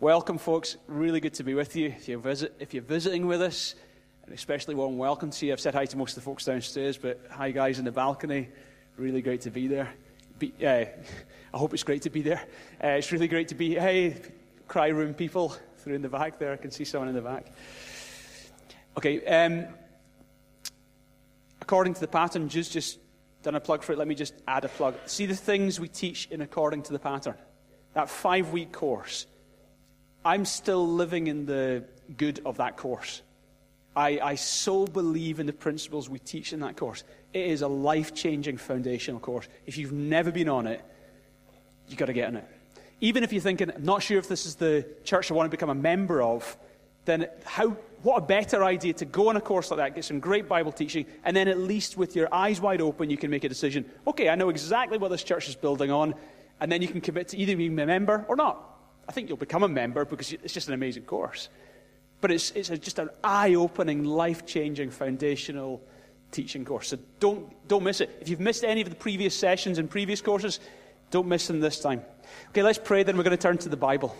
Welcome, folks. Really good to be with you. If you're, visit, if you're visiting with us, and especially warm welcome to you. I've said hi to most of the folks downstairs, but hi, guys, in the balcony. Really great to be there. Be, uh, I hope it's great to be there. Uh, it's really great to be. Hey, cry room people through in the back there. I can see someone in the back. Okay. Um, according to the pattern, just just done a plug for it. Let me just add a plug. See the things we teach in according to the pattern. That five week course I'm still living in the good of that course. I, I so believe in the principles we teach in that course. It is a life changing foundational course. If you've never been on it, you've got to get on it. Even if you're thinking, I'm not sure if this is the church I want to become a member of, then how, what a better idea to go on a course like that, get some great Bible teaching, and then at least with your eyes wide open, you can make a decision. Okay, I know exactly what this church is building on, and then you can commit to either being a member or not. I think you'll become a member because it's just an amazing course. But it's, it's a, just an eye opening, life changing, foundational teaching course. So don't, don't miss it. If you've missed any of the previous sessions and previous courses, don't miss them this time. Okay, let's pray, then we're going to turn to the Bible.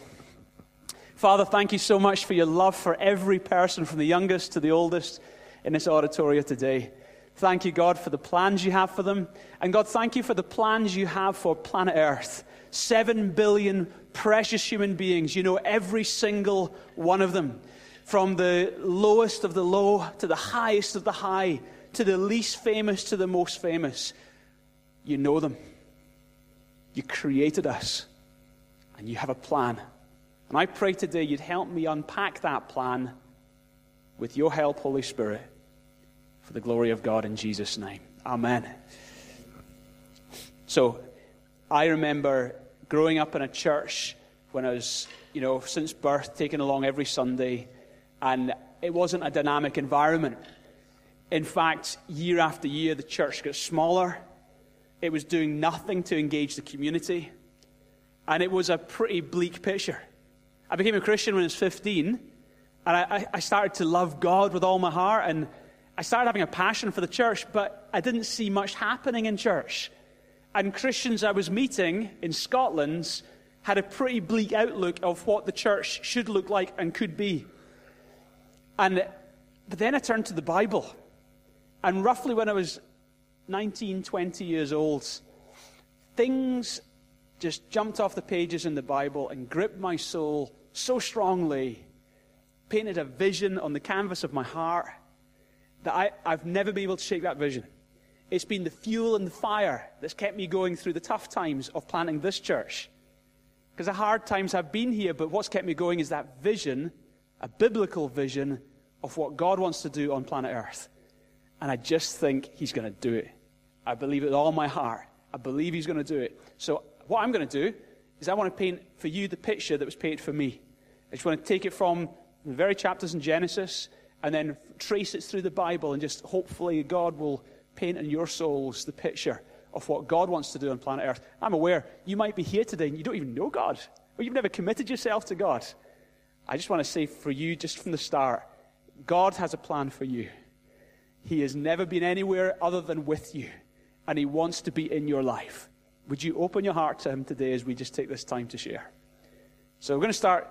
Father, thank you so much for your love for every person, from the youngest to the oldest, in this auditorium today. Thank you, God, for the plans you have for them. And God, thank you for the plans you have for planet Earth. Seven billion precious human beings. You know every single one of them. From the lowest of the low to the highest of the high, to the least famous to the most famous. You know them. You created us. And you have a plan. And I pray today you'd help me unpack that plan with your help, Holy Spirit, for the glory of God in Jesus' name. Amen. So, I remember growing up in a church when I was, you know, since birth, taken along every Sunday, and it wasn't a dynamic environment. In fact, year after year, the church got smaller. It was doing nothing to engage the community, and it was a pretty bleak picture. I became a Christian when I was 15, and I, I started to love God with all my heart, and I started having a passion for the church, but I didn't see much happening in church. And Christians I was meeting in Scotland had a pretty bleak outlook of what the church should look like and could be. And but then I turned to the Bible. And roughly when I was 19, 20 years old, things just jumped off the pages in the Bible and gripped my soul so strongly, painted a vision on the canvas of my heart that I, I've never been able to shake that vision. It's been the fuel and the fire that's kept me going through the tough times of planting this church. Because the hard times have been here, but what's kept me going is that vision, a biblical vision of what God wants to do on planet Earth. And I just think He's going to do it. I believe it with all my heart. I believe He's going to do it. So, what I'm going to do is I want to paint for you the picture that was painted for me. I just want to take it from the very chapters in Genesis and then trace it through the Bible and just hopefully God will paint in your souls the picture of what God wants to do on planet Earth. I'm aware you might be here today and you don't even know God, or you've never committed yourself to God. I just want to say for you, just from the start, God has a plan for you. He has never been anywhere other than with you, and He wants to be in your life. Would you open your heart to Him today as we just take this time to share? So we're going to start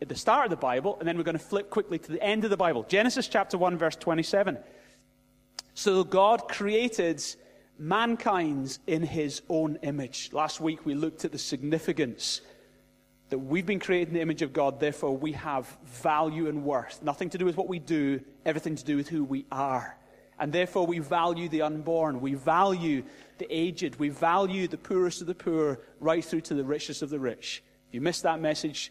at the start of the Bible, and then we're going to flip quickly to the end of the Bible. Genesis chapter 1, verse 27. So God created mankind in his own image. Last week we looked at the significance that we've been created in the image of God, therefore we have value and worth. Nothing to do with what we do, everything to do with who we are. And therefore we value the unborn, we value the aged, we value the poorest of the poor, right through to the richest of the rich. If you missed that message,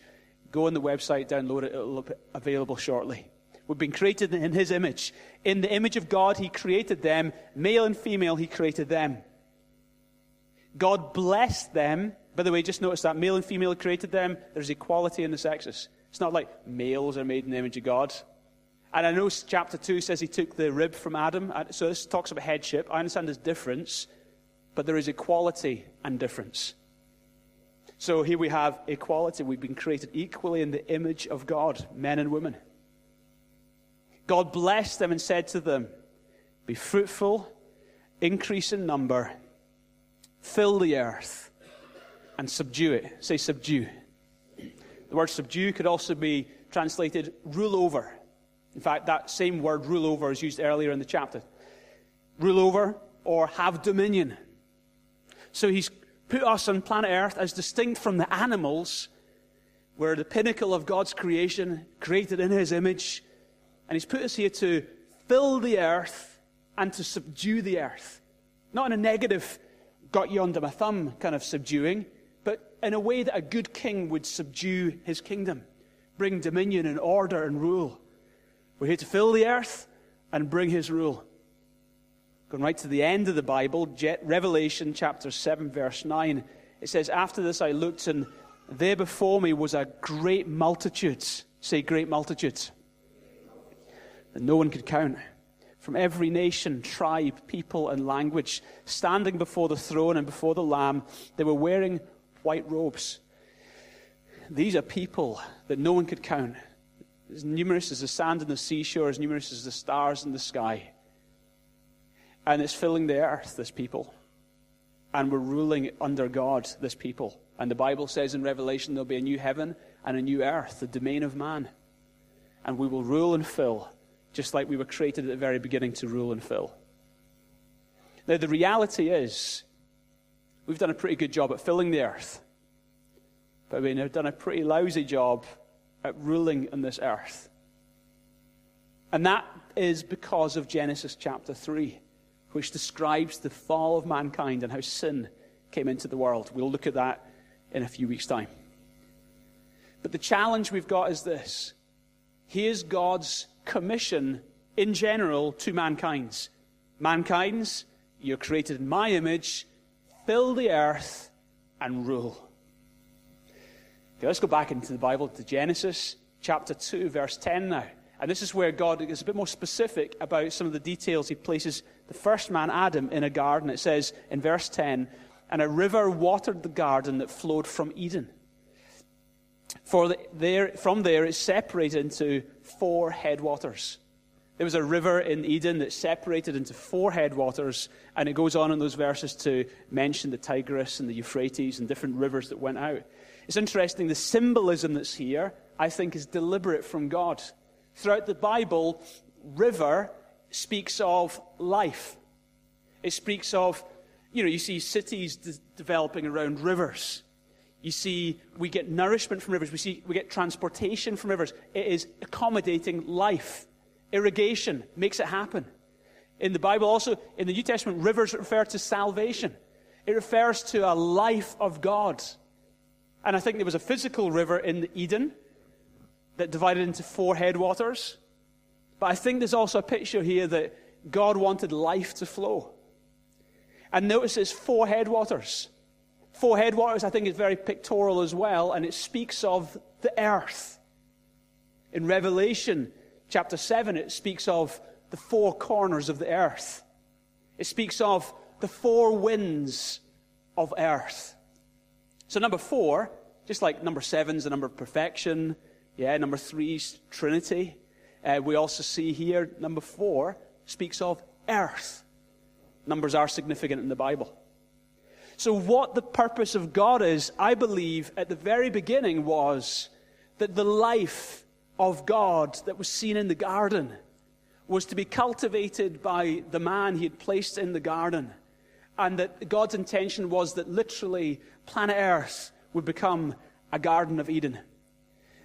go on the website, download it, it'll be available shortly. We've been created in his image. In the image of God, he created them. Male and female, he created them. God blessed them. By the way, just notice that male and female created them. There's equality in the sexes. It's not like males are made in the image of God. And I know chapter 2 says he took the rib from Adam. Uh, so this talks about headship. I understand there's difference, but there is equality and difference. So here we have equality. We've been created equally in the image of God, men and women. God blessed them and said to them, Be fruitful, increase in number, fill the earth, and subdue it. Say, subdue. The word subdue could also be translated rule over. In fact, that same word rule over is used earlier in the chapter. Rule over or have dominion. So he's put us on planet Earth as distinct from the animals. We're the pinnacle of God's creation, created in his image. And he's put us here to fill the earth and to subdue the earth. Not in a negative, got you under my thumb kind of subduing, but in a way that a good king would subdue his kingdom, bring dominion and order and rule. We're here to fill the earth and bring his rule. Going right to the end of the Bible, Revelation chapter 7, verse 9, it says, After this I looked, and there before me was a great multitude. Say, great multitude. That no one could count. From every nation, tribe, people, and language, standing before the throne and before the Lamb, they were wearing white robes. These are people that no one could count. As numerous as the sand on the seashore, as numerous as the stars in the sky. And it's filling the earth, this people. And we're ruling under God, this people. And the Bible says in Revelation there'll be a new heaven and a new earth, the domain of man. And we will rule and fill, just like we were created at the very beginning to rule and fill. Now, the reality is, we've done a pretty good job at filling the earth, but we've done a pretty lousy job at ruling in this earth. And that is because of Genesis chapter 3 which describes the fall of mankind and how sin came into the world. We'll look at that in a few weeks' time. But the challenge we've got is this here's God's commission in general to mankind's. Mankind's, you're created in my image, fill the earth and rule. Okay, let's go back into the Bible to Genesis chapter 2, verse 10 now. And this is where God is a bit more specific about some of the details he places the first man, Adam, in a garden. It says in verse 10, and a river watered the garden that flowed from Eden. For the, there, from there, it separated into four headwaters. There was a river in Eden that separated into four headwaters, and it goes on in those verses to mention the Tigris and the Euphrates and different rivers that went out. It's interesting, the symbolism that's here, I think, is deliberate from God. Throughout the Bible, river speaks of life. It speaks of, you know, you see cities de- developing around rivers. You see, we get nourishment from rivers. We see, we get transportation from rivers. It is accommodating life. Irrigation makes it happen. In the Bible, also, in the New Testament, rivers refer to salvation. It refers to a life of God. And I think there was a physical river in Eden that divided into four headwaters. But I think there's also a picture here that God wanted life to flow. And notice it's four headwaters. Four headwaters, I think, is very pictorial as well, and it speaks of the earth. In Revelation chapter 7, it speaks of the four corners of the earth. It speaks of the four winds of earth. So, number four, just like number seven is the number of perfection, yeah, number three is Trinity. Uh, we also see here, number four speaks of earth. Numbers are significant in the Bible. So, what the purpose of God is, I believe, at the very beginning was that the life of God that was seen in the garden was to be cultivated by the man he had placed in the garden. And that God's intention was that literally planet Earth would become a Garden of Eden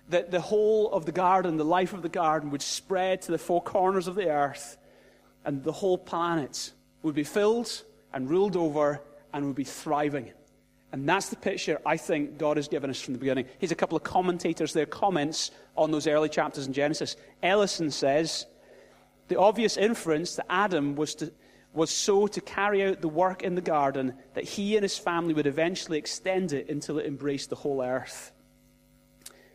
that the whole of the garden, the life of the garden, would spread to the four corners of the earth, and the whole planet would be filled and ruled over and would be thriving. And that's the picture I think God has given us from the beginning. Here's a couple of commentators, their comments on those early chapters in Genesis. Ellison says, The obvious inference that Adam was, to, was so to carry out the work in the garden that he and his family would eventually extend it until it embraced the whole earth.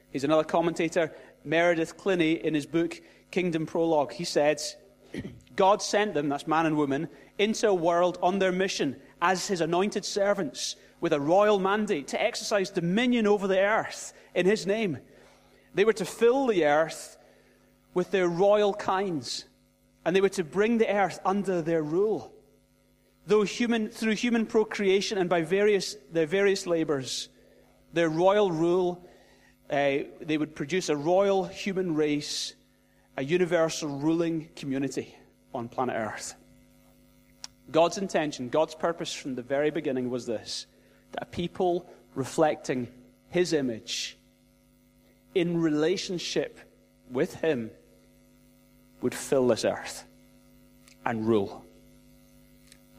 He's another commentator, Meredith Kline, in his book Kingdom Prologue. He said, God sent them, that's man and woman, into a world on their mission as his anointed servants with a royal mandate to exercise dominion over the earth in his name. They were to fill the earth with their royal kinds, and they were to bring the earth under their rule. Though human, through human procreation and by various, their various labors, their royal rule uh, they would produce a royal human race, a universal ruling community on planet Earth. God's intention, God's purpose from the very beginning was this that a people reflecting His image in relationship with Him would fill this earth and rule.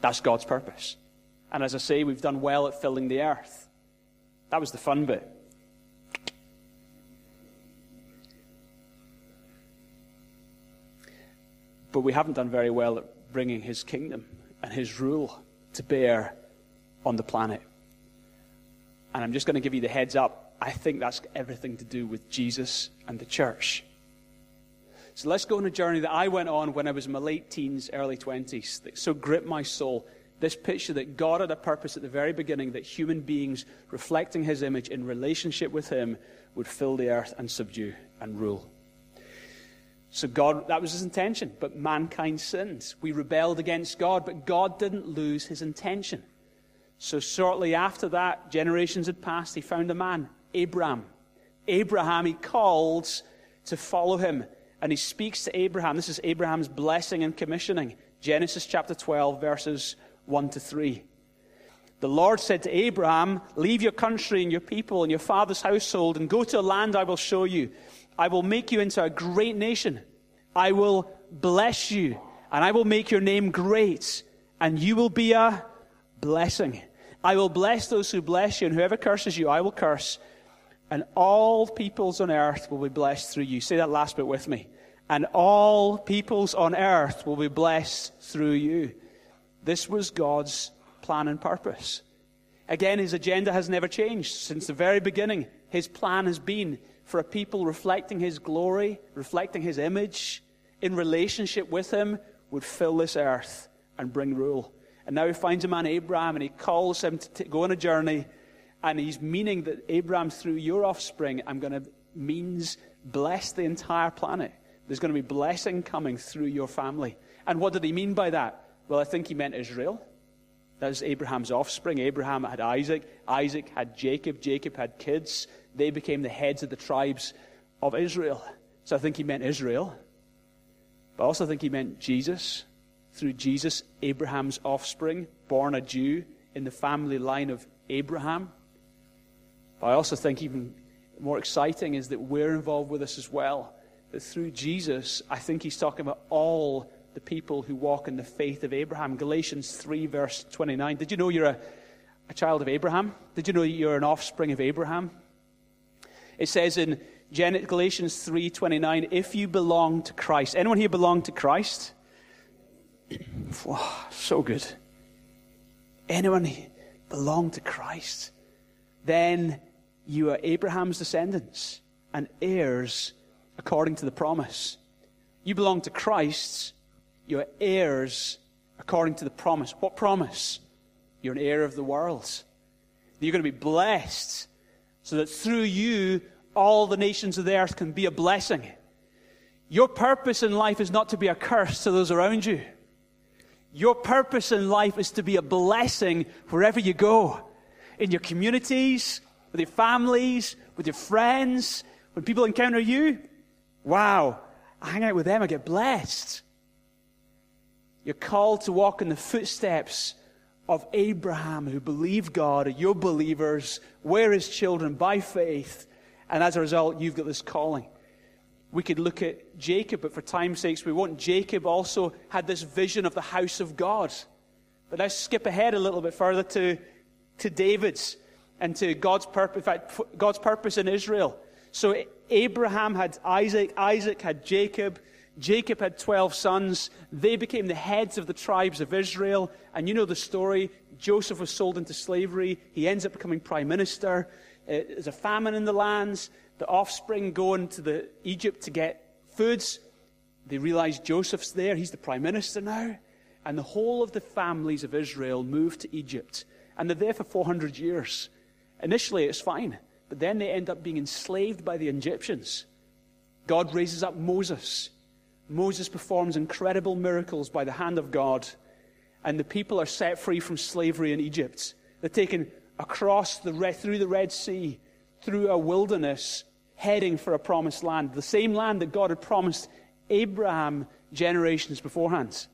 That's God's purpose. And as I say, we've done well at filling the earth. That was the fun bit. But we haven't done very well at bringing his kingdom and his rule to bear on the planet. And I'm just going to give you the heads up. I think that's everything to do with Jesus and the church. So let's go on a journey that I went on when I was in my late teens, early 20s, that so gripped my soul. This picture that God had a purpose at the very beginning, that human beings reflecting his image in relationship with him would fill the earth and subdue and rule. So God, that was his intention, but mankind sinned. We rebelled against God, but God didn't lose his intention. So shortly after that, generations had passed, he found a man, Abraham. Abraham, he calls to follow him. And he speaks to Abraham. This is Abraham's blessing and commissioning. Genesis chapter 12, verses 1 to 3. The Lord said to Abraham, Leave your country and your people and your father's household and go to a land I will show you. I will make you into a great nation. I will bless you, and I will make your name great, and you will be a blessing. I will bless those who bless you, and whoever curses you, I will curse. And all peoples on earth will be blessed through you. Say that last bit with me. And all peoples on earth will be blessed through you. This was God's plan and purpose. Again, his agenda has never changed. Since the very beginning, his plan has been for a people reflecting his glory, reflecting his image, in relationship with him, would fill this earth and bring rule. And now he finds a man, Abraham, and he calls him to go on a journey. And he's meaning that Abraham, through your offspring, I'm going to means bless the entire planet. There's going to be blessing coming through your family. And what did he mean by that? Well, I think he meant Israel. That was Abraham's offspring. Abraham had Isaac. Isaac had Jacob. Jacob had kids they became the heads of the tribes of Israel. So I think he meant Israel. But I also think he meant Jesus. Through Jesus, Abraham's offspring, born a Jew in the family line of Abraham. But I also think even more exciting is that we're involved with this as well. That through Jesus, I think he's talking about all the people who walk in the faith of Abraham. Galatians 3, verse 29. Did you know you're a, a child of Abraham? Did you know you're an offspring of Abraham? It says in Galatians 3:29, if you belong to Christ. Anyone here belong to Christ? wow, so good. Anyone belong to Christ? Then you are Abraham's descendants and heirs according to the promise. You belong to Christ, you're heirs according to the promise. What promise? You're an heir of the world. You're going to be blessed so that through you, all the nations of the earth can be a blessing. Your purpose in life is not to be a curse to those around you. Your purpose in life is to be a blessing wherever you go. In your communities, with your families, with your friends, when people encounter you. Wow, I hang out with them, I get blessed. You're called to walk in the footsteps of Abraham who believed God, you're believers, we're his children by faith, and as a result, you've got this calling. We could look at Jacob, but for time's sakes, we won't. Jacob also had this vision of the house of God. But let's skip ahead a little bit further to, to David's and to God's purpose, in fact, God's purpose in Israel. So Abraham had Isaac, Isaac had Jacob, Jacob had 12 sons. They became the heads of the tribes of Israel. And you know the story. Joseph was sold into slavery. He ends up becoming prime minister. Uh, there's a famine in the lands. The offspring go into the Egypt to get foods. They realize Joseph's there. He's the prime minister now. And the whole of the families of Israel move to Egypt. And they're there for 400 years. Initially, it's fine. But then they end up being enslaved by the Egyptians. God raises up Moses. Moses performs incredible miracles by the hand of God, and the people are set free from slavery in Egypt. They're taken across the through the Red Sea, through a wilderness heading for a promised land, the same land that God had promised Abraham generations beforehand.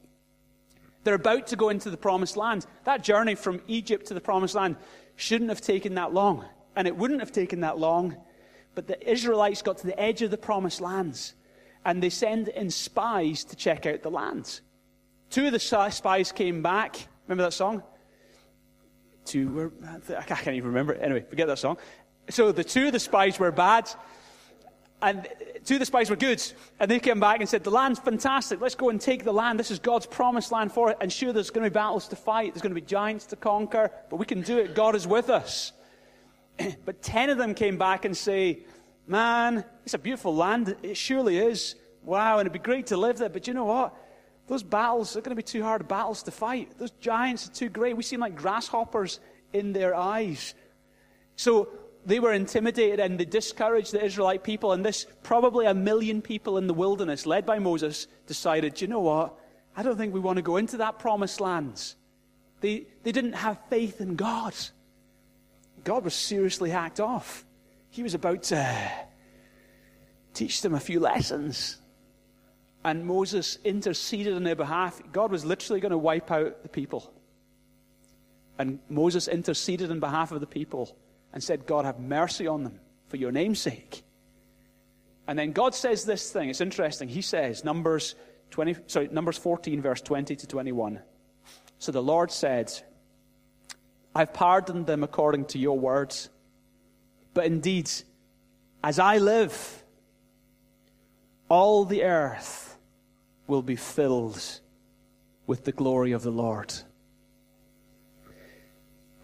They're about to go into the promised land. That journey from Egypt to the promised land shouldn't have taken that long. And it wouldn't have taken that long. But the Israelites got to the edge of the promised lands and they send in spies to check out the land. Two of the spies came back. Remember that song? Two were, I can't even remember. Anyway, forget that song. So the two of the spies were bad, and two of the spies were good. And they came back and said, The land's fantastic. Let's go and take the land. This is God's promised land for it. And sure, there's going to be battles to fight, there's going to be giants to conquer, but we can do it. God is with us. but ten of them came back and say, Man, it's a beautiful land. It surely is. Wow, and it'd be great to live there. But you know what? Those battles are going to be too hard battles to fight. Those giants are too great. We seem like grasshoppers in their eyes. So they were intimidated and they discouraged the Israelite people. And this, probably a million people in the wilderness, led by Moses, decided, you know what? I don't think we want to go into that promised land. They, they didn't have faith in God. God was seriously hacked off. He was about to teach them a few lessons. And Moses interceded on their behalf. God was literally going to wipe out the people. And Moses interceded on behalf of the people and said, God, have mercy on them for your name's sake. And then God says this thing. It's interesting. He says, Numbers 20, sorry, Numbers 14, verse 20 to 21. So the Lord said, I've pardoned them according to your words. But indeed, as I live, all the earth will be filled with the glory of the Lord.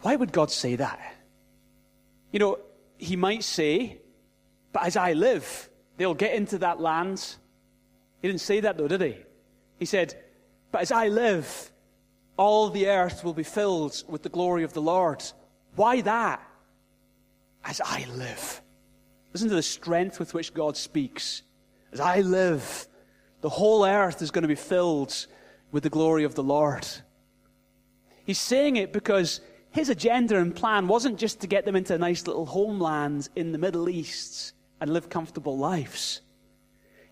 Why would God say that? You know, he might say, But as I live, they'll get into that land. He didn't say that though, did he? He said, But as I live, all the earth will be filled with the glory of the Lord. Why that? As I live. Listen to the strength with which God speaks. As I live, the whole earth is going to be filled with the glory of the Lord. He's saying it because his agenda and plan wasn't just to get them into nice little homelands in the Middle East and live comfortable lives.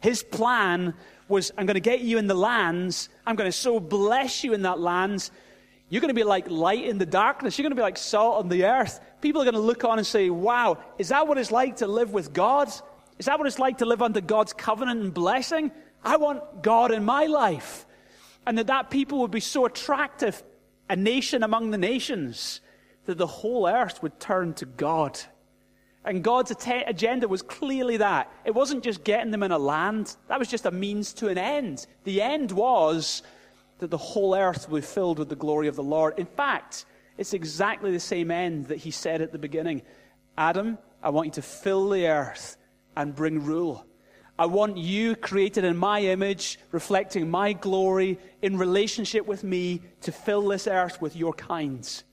His plan was I'm going to get you in the lands, I'm going to so bless you in that lands. You're going to be like light in the darkness. You're going to be like salt on the earth. People are going to look on and say, Wow, is that what it's like to live with God? Is that what it's like to live under God's covenant and blessing? I want God in my life. And that that people would be so attractive a nation among the nations, that the whole earth would turn to God. And God's agenda was clearly that. It wasn't just getting them in a land, that was just a means to an end. The end was that the whole earth would be filled with the glory of the Lord. In fact, it's exactly the same end that he said at the beginning Adam, I want you to fill the earth and bring rule. I want you, created in my image, reflecting my glory, in relationship with me, to fill this earth with your kinds.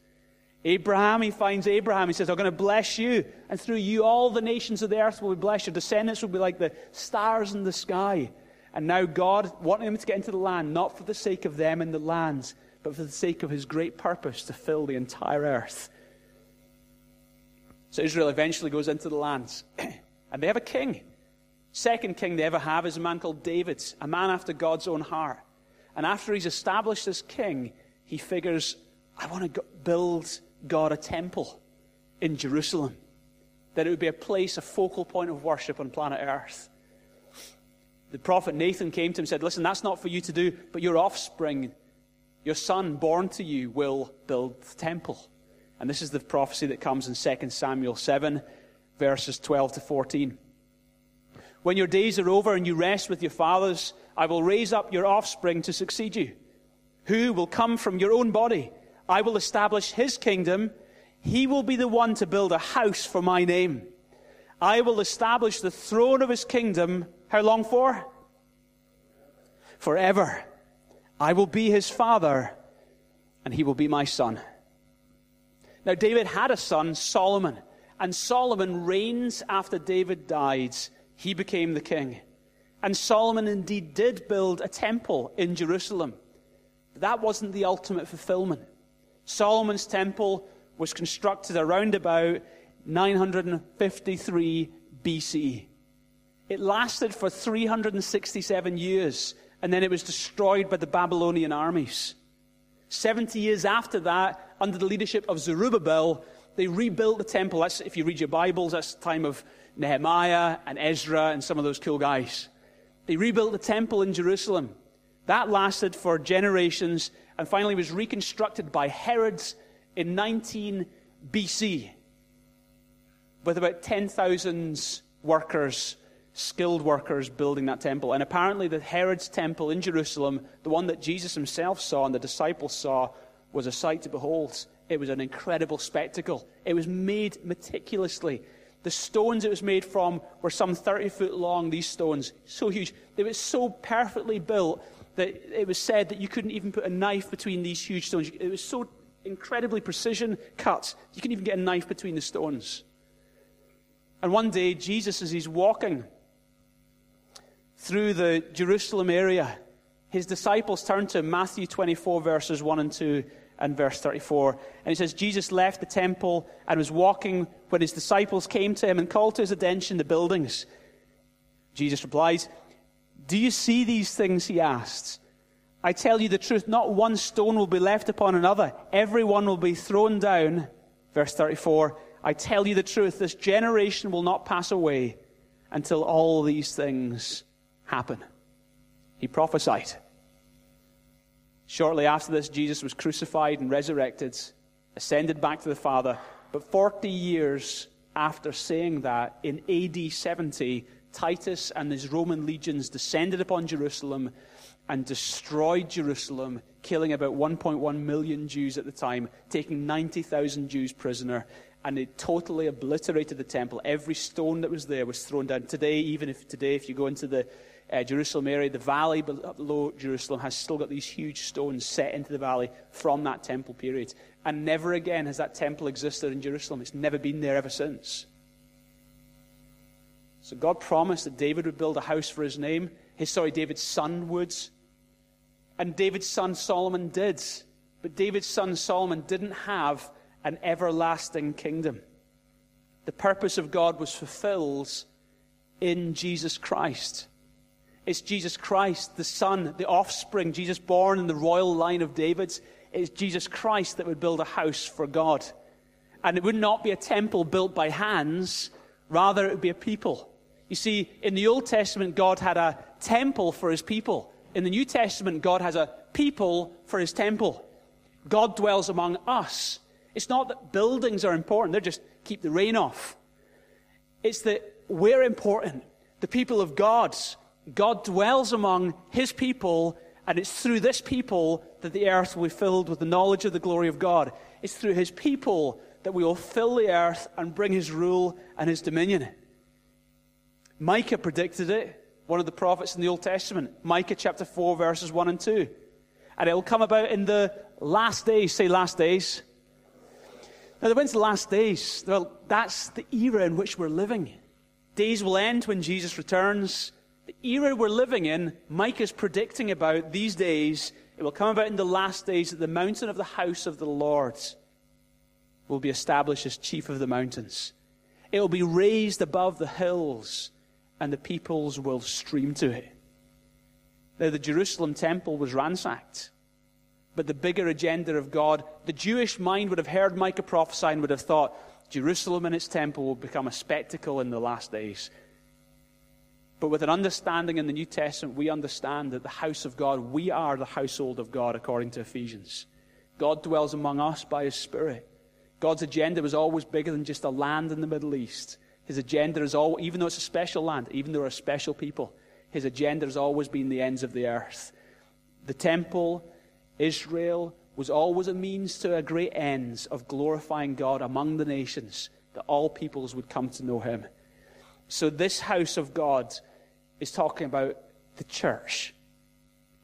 Abraham, he finds Abraham. He says, I'm going to bless you. And through you, all the nations of the earth will be blessed. Your descendants will be like the stars in the sky. And now God, wanting them to get into the land, not for the sake of them and the lands, but for the sake of his great purpose to fill the entire earth. So Israel eventually goes into the lands. and they have a king. Second king they ever have is a man called David, a man after God's own heart. And after he's established as king, he figures, I want to build God a temple in Jerusalem. That it would be a place, a focal point of worship on planet Earth. The prophet Nathan came to him and said, Listen, that's not for you to do, but your offspring, your son born to you, will build the temple. And this is the prophecy that comes in 2 Samuel 7, verses 12 to 14. When your days are over and you rest with your fathers, I will raise up your offspring to succeed you, who will come from your own body. I will establish his kingdom. He will be the one to build a house for my name. I will establish the throne of his kingdom. How long for? Forever. I will be his father, and he will be my son. Now, David had a son, Solomon, and Solomon reigns after David died he became the king. And Solomon indeed did build a temple in Jerusalem. But that wasn't the ultimate fulfillment. Solomon's temple was constructed around about 953 BCE. It lasted for 367 years, and then it was destroyed by the Babylonian armies. 70 years after that, under the leadership of Zerubbabel, they rebuilt the temple. That's, if you read your Bibles, that's the time of Nehemiah and Ezra and some of those cool guys. They rebuilt the temple in Jerusalem. That lasted for generations and finally was reconstructed by Herods in 19 BC with about 10,000 workers, skilled workers, building that temple. And apparently, the Herod's temple in Jerusalem, the one that Jesus himself saw and the disciples saw, was a sight to behold. It was an incredible spectacle. It was made meticulously. The stones it was made from were some 30 foot long, these stones, so huge. They were so perfectly built that it was said that you couldn't even put a knife between these huge stones. It was so incredibly precision cut, you couldn't even get a knife between the stones. And one day, Jesus, as he's walking through the Jerusalem area, his disciples turn to Matthew 24, verses 1 and 2 and verse 34. And he says, Jesus left the temple and was walking when his disciples came to him and called to his attention the buildings. Jesus replies, Do you see these things? He asks. I tell you the truth, not one stone will be left upon another. Every one will be thrown down. Verse 34 I tell you the truth, this generation will not pass away until all these things happen. He prophesied. Shortly after this, Jesus was crucified and resurrected, ascended back to the Father. But 40 years after saying that, in AD 70, Titus and his Roman legions descended upon Jerusalem and destroyed Jerusalem, killing about 1.1 million Jews at the time, taking 90,000 Jews prisoner. And it totally obliterated the temple. Every stone that was there was thrown down. Today, even if today, if you go into the uh, Jerusalem area, the valley below Jerusalem has still got these huge stones set into the valley from that temple period. And never again has that temple existed in Jerusalem. It's never been there ever since. So God promised that David would build a house for his name. His, sorry, David's son would. And David's son Solomon did. But David's son Solomon didn't have an everlasting kingdom. The purpose of God was fulfilled in Jesus Christ. It's Jesus Christ, the Son, the offspring, Jesus born in the royal line of David. It's Jesus Christ that would build a house for God. And it would not be a temple built by hands, rather, it would be a people. You see, in the Old Testament, God had a temple for his people. In the New Testament, God has a people for his temple. God dwells among us. It's not that buildings are important, they're just keep the rain off. It's that we're important. The people of God's God dwells among his people, and it's through this people that the earth will be filled with the knowledge of the glory of God. It's through his people that we will fill the earth and bring his rule and his dominion. Micah predicted it, one of the prophets in the Old Testament. Micah chapter 4, verses 1 and 2. And it will come about in the last days. Say last days. Now, when's the last days? Well, that's the era in which we're living. Days will end when Jesus returns. The era we're living in, Micah is predicting about these days, it will come about in the last days that the mountain of the house of the Lord will be established as chief of the mountains. It will be raised above the hills, and the peoples will stream to it. Now, the Jerusalem temple was ransacked. But the bigger agenda of God, the Jewish mind would have heard Micah prophesy and would have thought, Jerusalem and its temple will become a spectacle in the last days. But with an understanding in the New Testament, we understand that the house of God, we are the household of God, according to Ephesians. God dwells among us by His Spirit. God's agenda was always bigger than just a land in the Middle East. His agenda is all, even though it's a special land, even though we're a special people, His agenda has always been the ends of the earth. The temple, Israel, was always a means to a great ends of glorifying God among the nations, that all peoples would come to know Him. So, this house of God is talking about the church.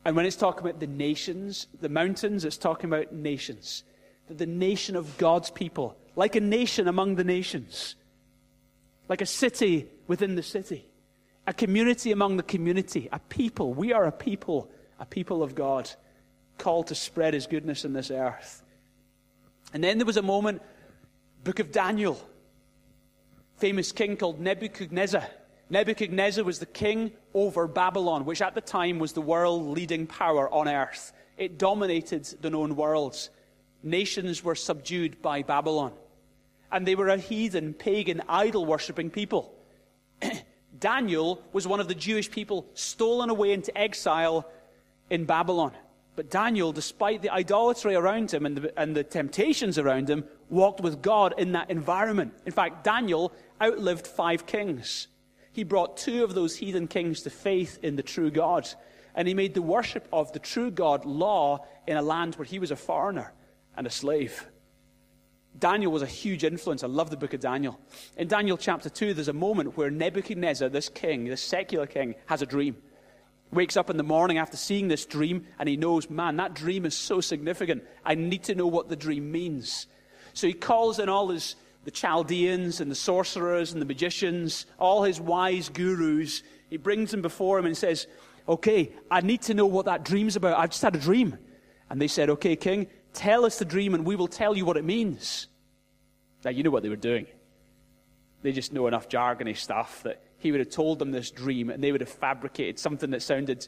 And when it's talking about the nations, the mountains, it's talking about nations. That the nation of God's people, like a nation among the nations, like a city within the city, a community among the community, a people. We are a people, a people of God, called to spread his goodness in this earth. And then there was a moment, book of Daniel, famous king called Nebuchadnezzar Nebuchadnezzar was the king over Babylon, which at the time was the world leading power on earth. It dominated the known worlds. Nations were subdued by Babylon. And they were a heathen, pagan, idol worshipping people. Daniel was one of the Jewish people stolen away into exile in Babylon. But Daniel, despite the idolatry around him and the, and the temptations around him, walked with God in that environment. In fact, Daniel outlived five kings. He brought two of those heathen kings to faith in the true God. And he made the worship of the true God law in a land where he was a foreigner and a slave. Daniel was a huge influence. I love the book of Daniel. In Daniel chapter 2, there's a moment where Nebuchadnezzar, this king, this secular king, has a dream. Wakes up in the morning after seeing this dream, and he knows, man, that dream is so significant. I need to know what the dream means. So he calls in all his the Chaldeans and the sorcerers and the magicians, all his wise gurus. He brings them before him and says, Okay, I need to know what that dream's about. I've just had a dream. And they said, Okay, king, tell us the dream and we will tell you what it means. Now, you know what they were doing. They just know enough jargony stuff that he would have told them this dream and they would have fabricated something that sounded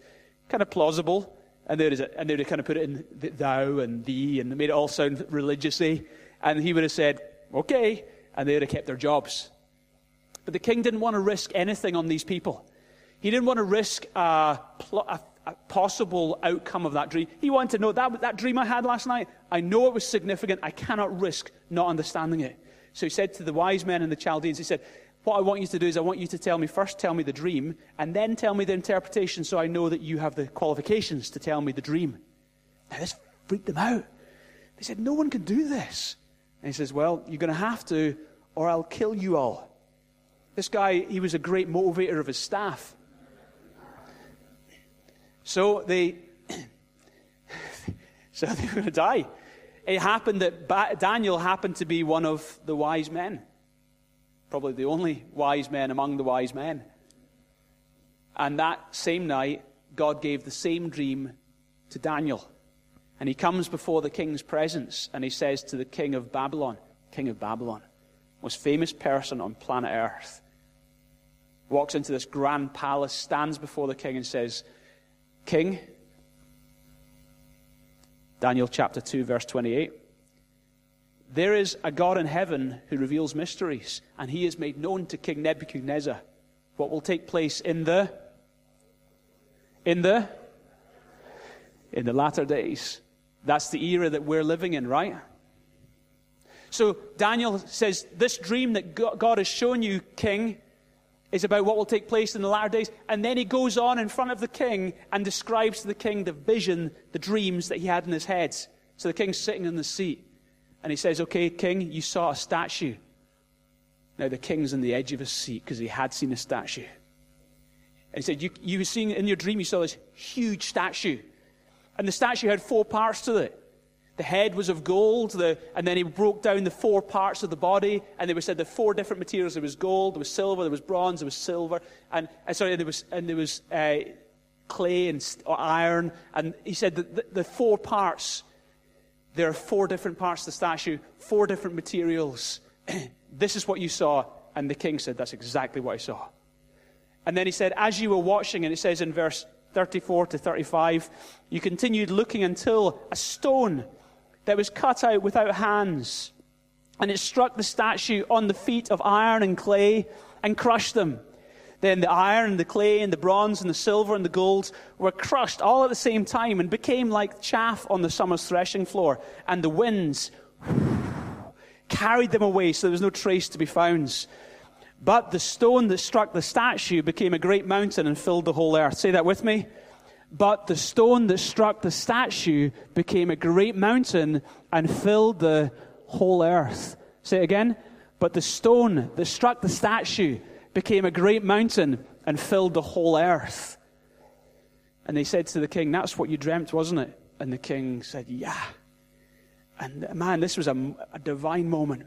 kind of plausible. And they would have, and they would have kind of put it in thou and thee and made it all sound religiously. And he would have said, okay. And they would have kept their jobs. But the king didn't want to risk anything on these people. He didn't want to risk a, a, a, possible outcome of that dream. He wanted to know that, that dream I had last night, I know it was significant. I cannot risk not understanding it. So he said to the wise men and the Chaldeans, he said, What I want you to do is I want you to tell me first, tell me the dream, and then tell me the interpretation so I know that you have the qualifications to tell me the dream. Now, this freaked them out. They said, No one can do this. And he says, Well, you're going to have to, or I'll kill you all. This guy, he was a great motivator of his staff. So they, so they were going to die. It happened that ba- Daniel happened to be one of the wise men, probably the only wise man among the wise men. And that same night, God gave the same dream to Daniel. And he comes before the king's presence and he says to the king of Babylon, King of Babylon, most famous person on planet Earth, walks into this grand palace, stands before the king and says, King, Daniel chapter 2, verse 28. There is a God in heaven who reveals mysteries, and he has made known to King Nebuchadnezzar what will take place in the in the in the latter days. That's the era that we're living in, right? So Daniel says, This dream that God has shown you, king, is about what will take place in the latter days. And then he goes on in front of the king and describes to the king the vision, the dreams that he had in his head. So the king's sitting in the seat. And he says, Okay, king, you saw a statue. Now the king's on the edge of his seat because he had seen a statue. And he said, you, you were seeing in your dream, you saw this huge statue. And the statue had four parts to it. The head was of gold, the, and then he broke down the four parts of the body, and they were said the four different materials. There was gold, there was silver, there was bronze, there was silver, and uh, sorry, there was and there was uh, clay and or iron. And he said that the, the four parts. There are four different parts of the statue, four different materials. this is what you saw, and the king said, "That's exactly what I saw." And then he said, as you were watching, and it says in verse 34 to 35, you continued looking until a stone that was cut out without hands, and it struck the statue on the feet of iron and clay and crushed them. Then the iron and the clay and the bronze and the silver and the gold were crushed all at the same time and became like chaff on the summer's threshing floor. And the winds carried them away, so there was no trace to be found. But the stone that struck the statue became a great mountain and filled the whole earth. Say that with me. But the stone that struck the statue became a great mountain and filled the whole earth. Say it again. But the stone that struck the statue became a great mountain and filled the whole earth. And they said to the king, That's what you dreamt, wasn't it? And the king said, Yeah. And man, this was a, a divine moment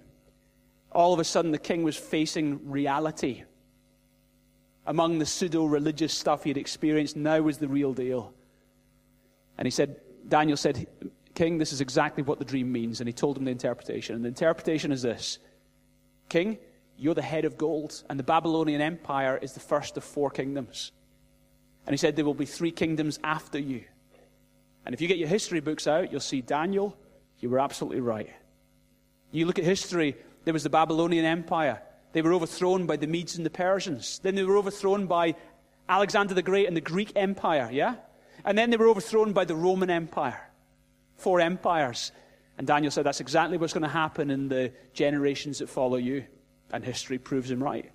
all of a sudden the king was facing reality. Among the pseudo religious stuff he had experienced, now was the real deal. And he said, Daniel said, King, this is exactly what the dream means. And he told him the interpretation. And the interpretation is this King, You're the head of gold, and the Babylonian Empire is the first of four kingdoms. And he said, There will be three kingdoms after you. And if you get your history books out, you'll see Daniel, you were absolutely right. You look at history, there was the Babylonian Empire. They were overthrown by the Medes and the Persians. Then they were overthrown by Alexander the Great and the Greek Empire, yeah? And then they were overthrown by the Roman Empire. Four empires. And Daniel said that's exactly what's going to happen in the generations that follow you. And history proves him right.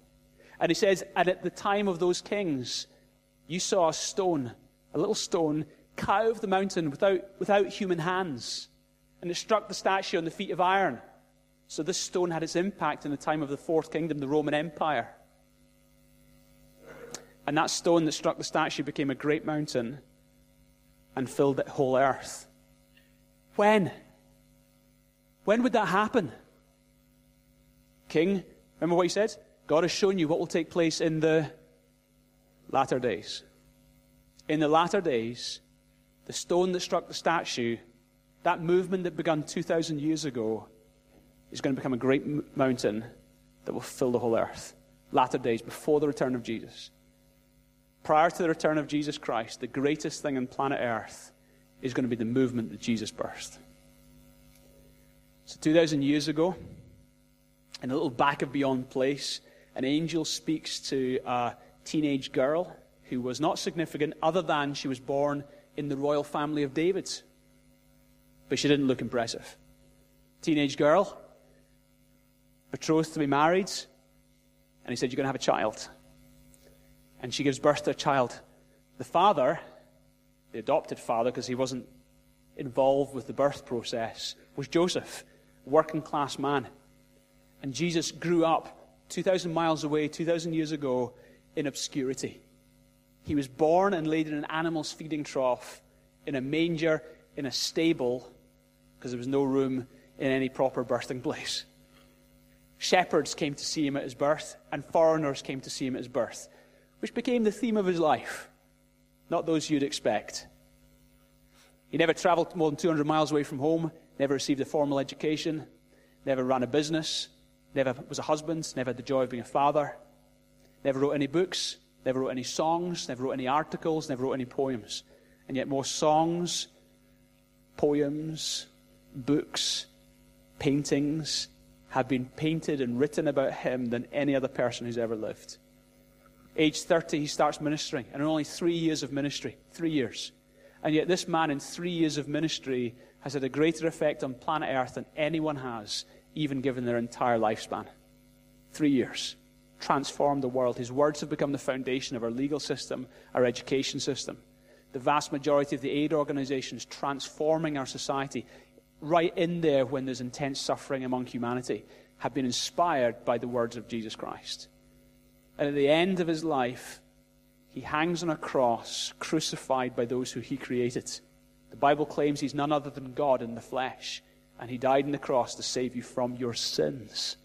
And he says, and at the time of those kings, you saw a stone, a little stone, cut out of the mountain without, without human hands. And it struck the statue on the feet of iron. So this stone had its impact in the time of the fourth kingdom, the Roman Empire. And that stone that struck the statue became a great mountain and filled the whole earth. When? When would that happen? King, remember what he said? God has shown you what will take place in the latter days. In the latter days, the stone that struck the statue, that movement that began 2,000 years ago, is going to become a great mountain that will fill the whole earth. Latter days, before the return of Jesus. Prior to the return of Jesus Christ, the greatest thing on planet Earth is going to be the movement that Jesus birthed. So, 2,000 years ago, in a little back of beyond place, an angel speaks to a teenage girl who was not significant other than she was born in the royal family of David. But she didn't look impressive. Teenage girl, betrothed to be married, and he said, You're going to have a child. And she gives birth to a child. The father, the adopted father, because he wasn't involved with the birth process, was Joseph, working class man. And Jesus grew up 2,000 miles away, 2,000 years ago, in obscurity. He was born and laid in an animal's feeding trough, in a manger, in a stable, because there was no room in any proper birthing place. Shepherds came to see him at his birth, and foreigners came to see him at his birth, which became the theme of his life, not those you'd expect. He never traveled more than 200 miles away from home, never received a formal education, never ran a business, never was a husband, never had the joy of being a father, never wrote any books, never wrote any songs, never wrote any articles, never wrote any poems. And yet, more songs, poems, books, paintings have been painted and written about him than any other person who's ever lived. Age 30, he starts ministering, and in only three years of ministry, three years. And yet, this man, in three years of ministry, has had a greater effect on planet Earth than anyone has, even given their entire lifespan. Three years transformed the world. His words have become the foundation of our legal system, our education system. The vast majority of the aid organizations transforming our society, right in there when there's intense suffering among humanity, have been inspired by the words of Jesus Christ. And at the end of his life, he hangs on a cross, crucified by those who he created. The Bible claims he's none other than God in the flesh, and he died on the cross to save you from your sins.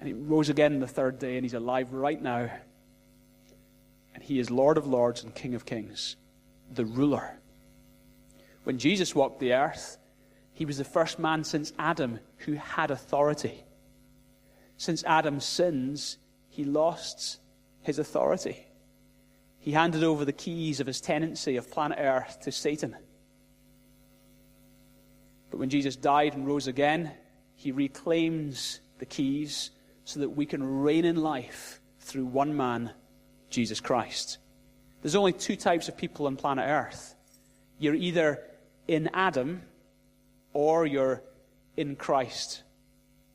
And he rose again the third day, and he's alive right now. And he is Lord of Lords and King of Kings, the ruler. When Jesus walked the earth, he was the first man since Adam who had authority. Since Adam's sins, he lost his authority. He handed over the keys of his tenancy of planet Earth to Satan. But when Jesus died and rose again, he reclaims the keys so that we can reign in life through one man, Jesus Christ. There's only two types of people on planet Earth. You're either in Adam or you're in Christ.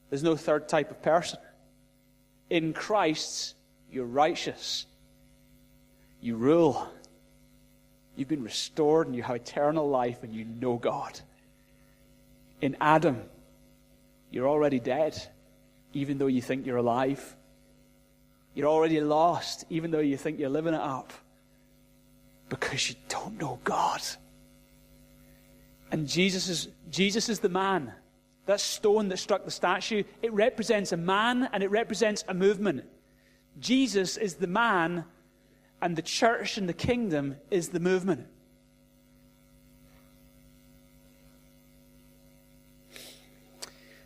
There's no third type of person. In Christ, you're righteous. You rule. You've been restored and you have eternal life and you know God. In Adam, you're already dead even though you think you're alive. You're already lost, even though you think you're living it up, because you don't know God. And Jesus is, Jesus is the man. That stone that struck the statue, it represents a man and it represents a movement. Jesus is the man, and the church and the kingdom is the movement.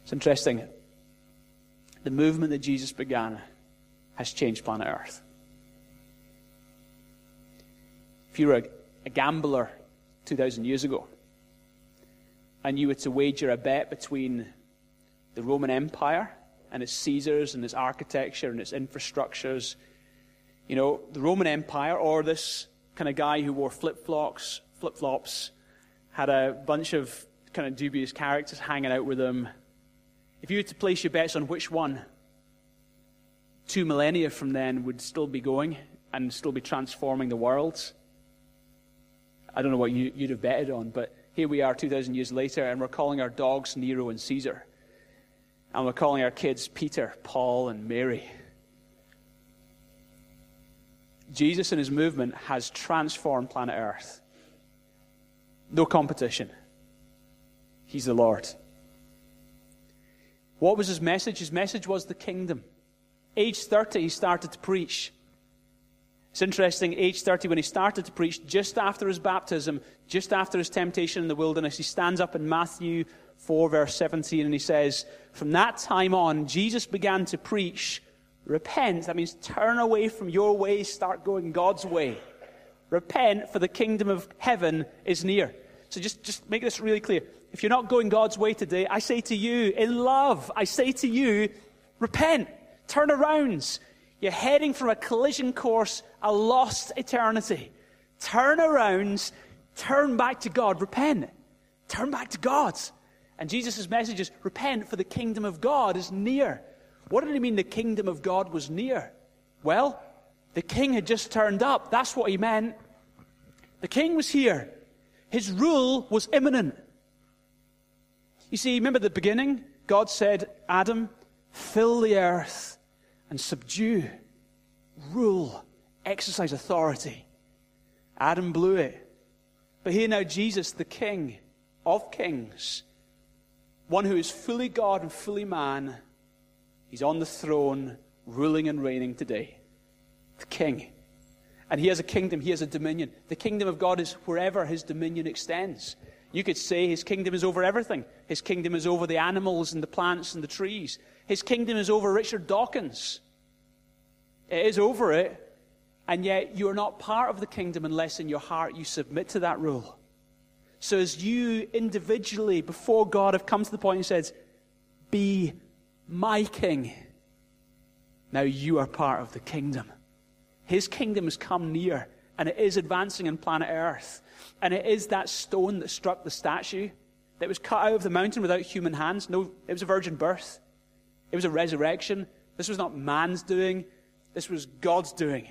It's interesting the movement that Jesus began has changed planet Earth. If you were a, a gambler 2,000 years ago and you were to wager a bet between the Roman Empire and its Caesars and its architecture and its infrastructures, you know, the Roman Empire or this kind of guy who wore flip flops, flip flops, had a bunch of kind of dubious characters hanging out with him. If you were to place your bets on which one, two millennia from then would still be going and still be transforming the world. I don't know what you, would have betted on, but here we are 2,000 years later, and we're calling our dogs Nero and Caesar. And we're calling our kids Peter, Paul, and Mary. Jesus and his movement has transformed planet Earth. No competition. He's the Lord. What was his message? His message was the kingdom. Age 30, he started to preach. It's interesting, age 30, when he started to preach, just after his baptism, just after his temptation in the wilderness, he stands up in Matthew 4, verse 17, and he says, From that time on, Jesus began to preach, Repent. That means turn away from your ways, start going God's way. Repent, for the kingdom of heaven is near. So just, just make this really clear. If you're not going God's way today, I say to you, in love, I say to you, repent, turn around. You're heading from a collision course, a lost eternity. Turn around, turn back to God, repent, turn back to God. And Jesus' message is repent, for the kingdom of God is near. What did he mean the kingdom of God was near? Well, the king had just turned up. That's what he meant. The king was here. His rule was imminent. You see, remember the beginning? God said, Adam, fill the earth and subdue, rule, exercise authority. Adam blew it. But here now, Jesus, the King of kings, one who is fully God and fully man, he's on the throne, ruling and reigning today. The King. And he has a kingdom, he has a dominion. The kingdom of God is wherever his dominion extends. You could say his kingdom is over everything. His kingdom is over the animals and the plants and the trees. His kingdom is over Richard Dawkins. It is over it, and yet you're not part of the kingdom unless in your heart you submit to that rule. So, as you individually before God have come to the point and said, Be my king, now you are part of the kingdom. His kingdom has come near, and it is advancing on planet Earth. And it is that stone that struck the statue that was cut out of the mountain without human hands. No, it was a virgin birth. It was a resurrection. This was not man's doing, this was God's doing.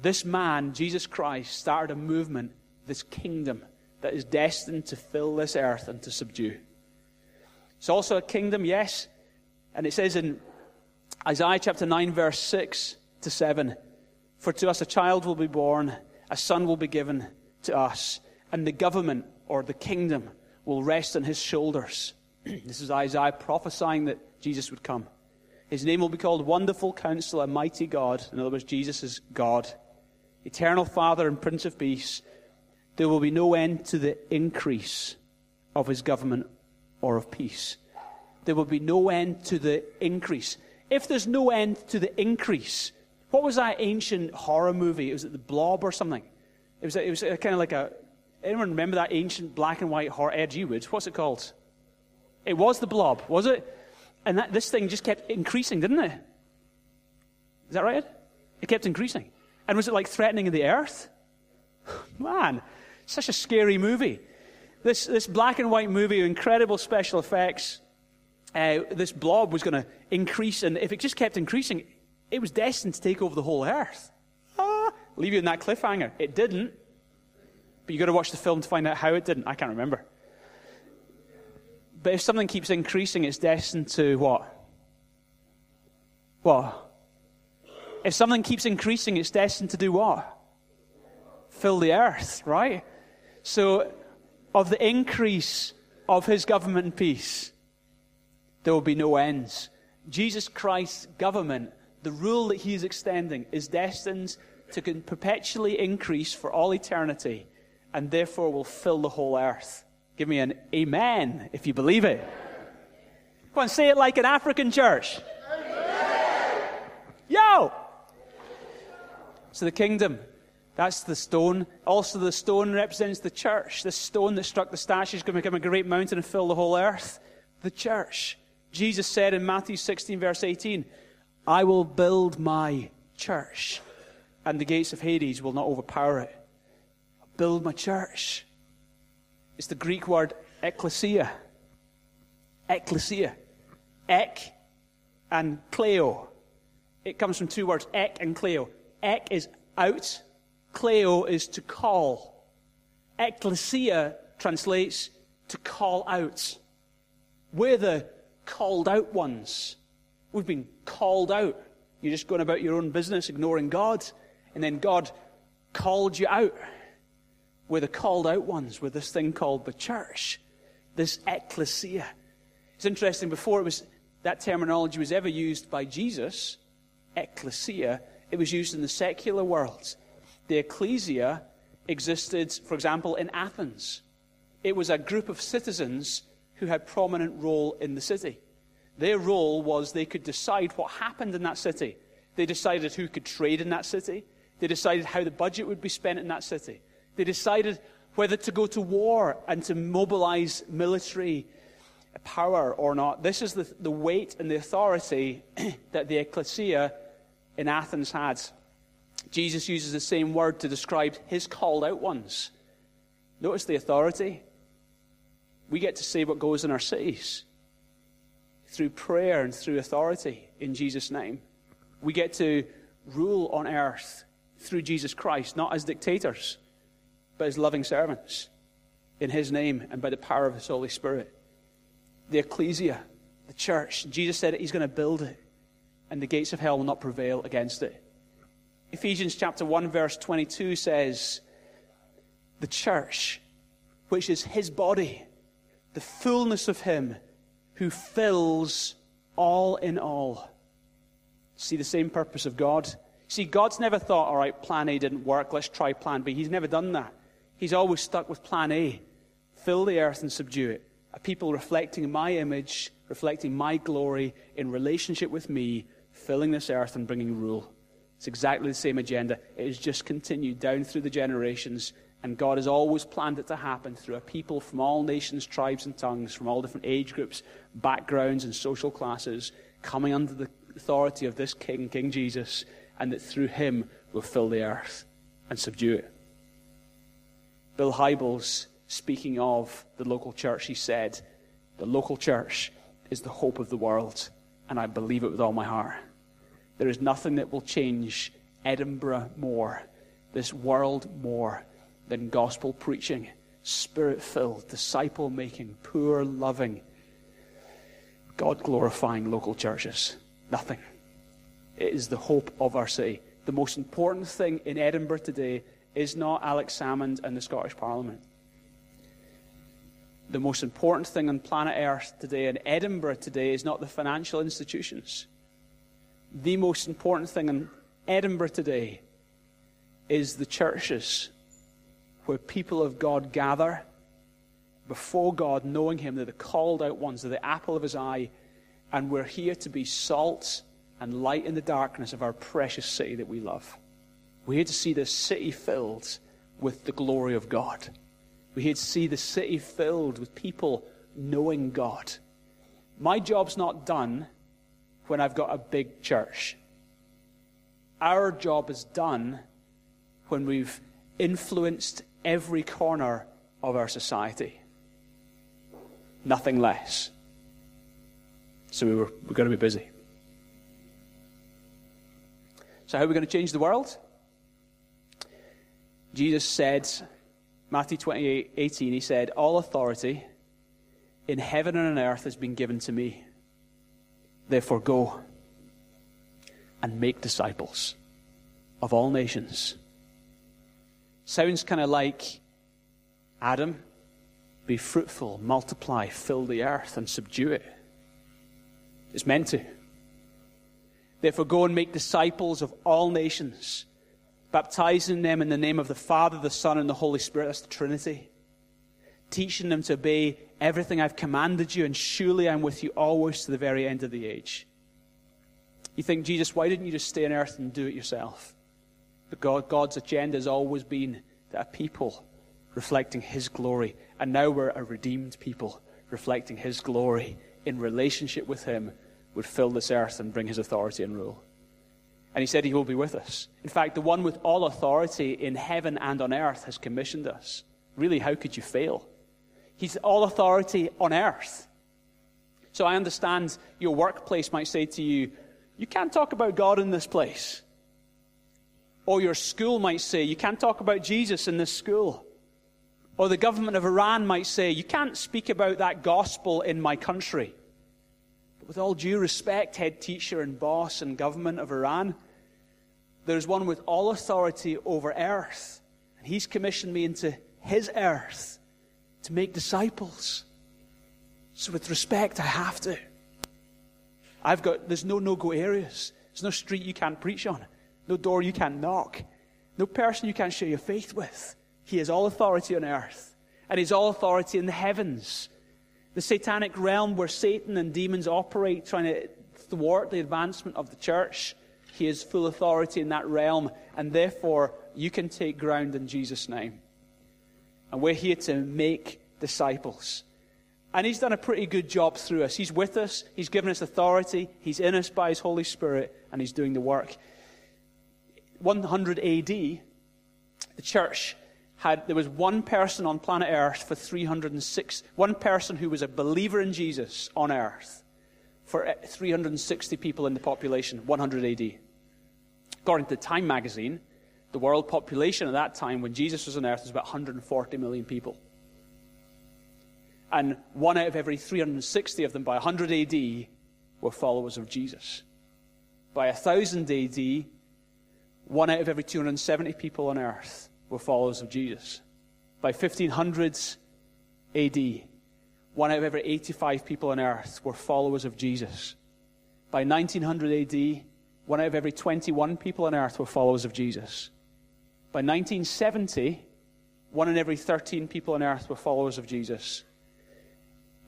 This man, Jesus Christ, started a movement, this kingdom that is destined to fill this earth and to subdue. It's also a kingdom, yes. And it says in Isaiah chapter 9, verse 6 to 7 For to us a child will be born, a son will be given to us, and the government or the kingdom will rest on his shoulders. this is Isaiah prophesying that Jesus would come. His name will be called Wonderful Counselor, Mighty God. In other words, Jesus is God. Eternal Father and Prince of Peace. There will be no end to the increase of his government or of peace. There will be no end to the increase. If there's no end to the increase, what was that ancient horror movie? It was The Blob or something? It was, it was kind of like a. Anyone remember that ancient black and white horror? Ed Wood. What's it called? It was The Blob, was it? And that, this thing just kept increasing, didn't it? Is that right? It kept increasing. And was it like threatening the earth? Man, such a scary movie. This, this black and white movie, incredible special effects. Uh, this blob was going to increase, and if it just kept increasing, it was destined to take over the whole earth. Ah, leave you in that cliffhanger. It didn't. But you've got to watch the film to find out how it didn't. I can't remember. But if something keeps increasing, it's destined to what? What? If something keeps increasing, it's destined to do what? Fill the earth, right? So, of the increase of his government and peace, there will be no ends. Jesus Christ's government, the rule that he is extending, is destined to perpetually increase for all eternity and therefore will fill the whole earth. Give me an amen if you believe it. Go on, say it like an African church. Yo! So the kingdom, that's the stone. Also, the stone represents the church. The stone that struck the statue is going to become a great mountain and fill the whole earth. The church. Jesus said in Matthew 16, verse 18, I will build my church, and the gates of Hades will not overpower it. I'll build my church. It's the Greek word ecclesia. Ecclesia. Ek and kleo. It comes from two words, ek and kleo. Ek is out, kleo is to call. Ecclesia translates to call out. We're the called out ones. We've been called out. You're just going about your own business, ignoring God, and then God called you out. We're the called out ones with this thing called the church, this ecclesia. It's interesting, before it was, that terminology was ever used by Jesus, ecclesia, it was used in the secular world. The ecclesia existed, for example, in Athens. It was a group of citizens who had prominent role in the city. Their role was they could decide what happened in that city. They decided who could trade in that city. They decided how the budget would be spent in that city. They decided whether to go to war and to mobilize military power or not. This is the, the weight and the authority that the ecclesia in Athens had. Jesus uses the same word to describe his called out ones. Notice the authority. We get to say what goes in our cities through prayer and through authority in Jesus' name. We get to rule on earth through Jesus Christ, not as dictators, but his loving servants in his name and by the power of his Holy Spirit. The ecclesia, the church, Jesus said he's going to build it and the gates of hell will not prevail against it. Ephesians chapter 1 verse 22 says, the church, which is his body, the fullness of him who fills all in all. See the same purpose of God? See, God's never thought, all right, plan A didn't work, let's try plan B. He's never done that. He's always stuck with plan A fill the earth and subdue it. A people reflecting my image, reflecting my glory in relationship with me, filling this earth and bringing rule. It's exactly the same agenda. It has just continued down through the generations, and God has always planned it to happen through a people from all nations, tribes, and tongues, from all different age groups, backgrounds, and social classes, coming under the authority of this King, King Jesus, and that through him we'll fill the earth and subdue it. Bill Hybels, speaking of the local church, he said, The local church is the hope of the world, and I believe it with all my heart. There is nothing that will change Edinburgh more, this world more, than gospel preaching, spirit filled, disciple making, poor loving, God glorifying local churches. Nothing. It is the hope of our city. The most important thing in Edinburgh today is not Alex Salmond and the Scottish Parliament. The most important thing on planet Earth today, in Edinburgh today, is not the financial institutions the most important thing in Edinburgh today is the churches where people of God gather before God, knowing Him. They're the called out ones, they're the apple of His eye, and we're here to be salt and light in the darkness of our precious city that we love. We're here to see this city filled with the glory of God. We're here to see the city filled with people knowing God. My job's not done when I've got a big church. Our job is done when we've influenced every corner of our society. Nothing less. So we were, we're going to be busy. So, how are we going to change the world? Jesus said, Matthew 28 18, he said, All authority in heaven and on earth has been given to me. Therefore, go and make disciples of all nations. Sounds kind of like Adam be fruitful, multiply, fill the earth, and subdue it. It's meant to. Therefore, go and make disciples of all nations, baptizing them in the name of the Father, the Son, and the Holy Spirit. That's the Trinity teaching them to obey everything I've commanded you, and surely I'm with you always to the very end of the age. You think, Jesus, why didn't you just stay on earth and do it yourself? But God, God's agenda has always been that a people reflecting His glory, and now we're a redeemed people reflecting His glory in relationship with Him, would fill this earth and bring His authority and rule. And He said He will be with us. In fact, the one with all authority in heaven and on earth has commissioned us. Really, how could you fail? He's all authority on earth. So I understand your workplace might say to you, You can't talk about God in this place. Or your school might say, You can't talk about Jesus in this school. Or the government of Iran might say, You can't speak about that gospel in my country. But with all due respect, head teacher and boss and government of Iran, there's one with all authority over earth. And he's commissioned me into his earth to make disciples. So, with respect, I have to. I've got, there's no no go areas. There's no street you can't preach on, no door you can't knock, no person you can't share your faith with. He has all authority on earth, and He's all authority in the heavens. The satanic realm where Satan and demons operate, trying to thwart the advancement of the church, He has full authority in that realm, and therefore you can take ground in Jesus' name. And we're here to make disciples. And he's done a pretty good job through us. He's with us, he's given us authority, he's in us by his Holy Spirit, and he's doing the work. 100 AD, the church had, there was one person on planet Earth for 306, one person who was a believer in Jesus on Earth for eh, 360 people in the population, 100 AD. According to Time magazine, the world population at that time, when Jesus was on earth, was about 140 million people. And one out of every 360 of them by 100 AD were followers of Jesus. By 1000 AD, one out of every 270 people on earth were followers of Jesus. By 1500s AD, one out of every 85 people on earth were followers of Jesus. By 1900 AD, one out of every 21 people on earth were followers of Jesus. By 1970, one in every 13 people on earth were followers of Jesus.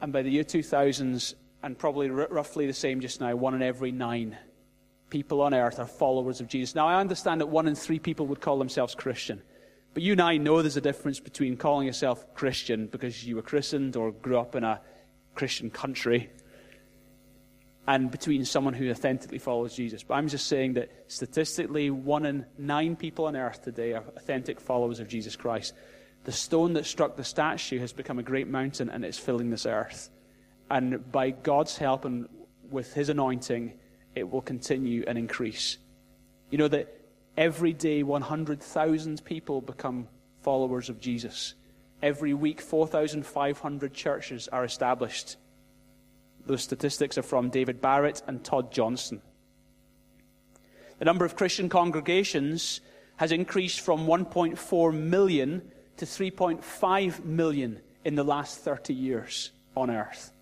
And by the year 2000s, and probably r- roughly the same just now, one in every nine people on earth are followers of Jesus. Now, I understand that one in three people would call themselves Christian. But you and I know there's a difference between calling yourself Christian because you were christened or grew up in a Christian country and between someone who authentically follows Jesus. But I'm just saying that statistically, one in nine people on earth today are authentic followers of Jesus Christ. The stone that struck the statue has become a great mountain and it's filling this earth. And by God's help and with His anointing, it will continue and increase. You know that every day 100,000 people become followers of Jesus. Every week, 4,500 churches are established those statistics are from David Barrett and Todd Johnson. The number of Christian congregations has increased from 1.4 million to 3.5 million in the last 30 years on earth.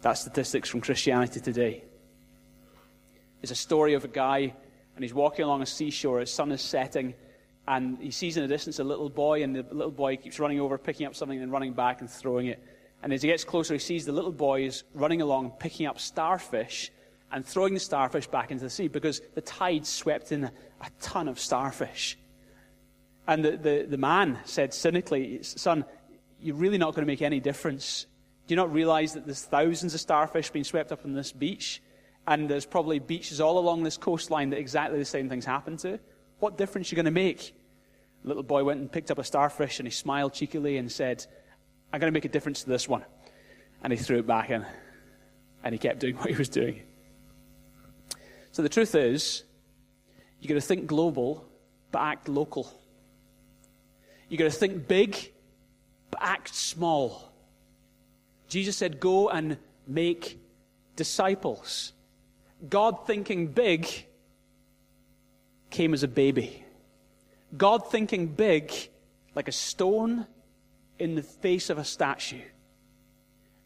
That's statistics from Christianity Today. It's a story of a guy, and he's walking along a seashore. His sun is setting, and he sees in the distance a little boy, and the little boy keeps running over, picking up something, and running back and throwing it. And as he gets closer, he sees the little boys running along, picking up starfish and throwing the starfish back into the sea because the tide swept in a, a ton of starfish. And the, the, the man said cynically, Son, you're really not going to make any difference. Do you not realize that there's thousands of starfish being swept up on this beach? And there's probably beaches all along this coastline that exactly the same things happen to. What difference are you going to make? The little boy went and picked up a starfish and he smiled cheekily and said, I'm going to make a difference to this one. And he threw it back in. And he kept doing what he was doing. So the truth is, you've got to think global, but act local. You've got to think big, but act small. Jesus said, Go and make disciples. God thinking big came as a baby. God thinking big, like a stone in the face of a statue.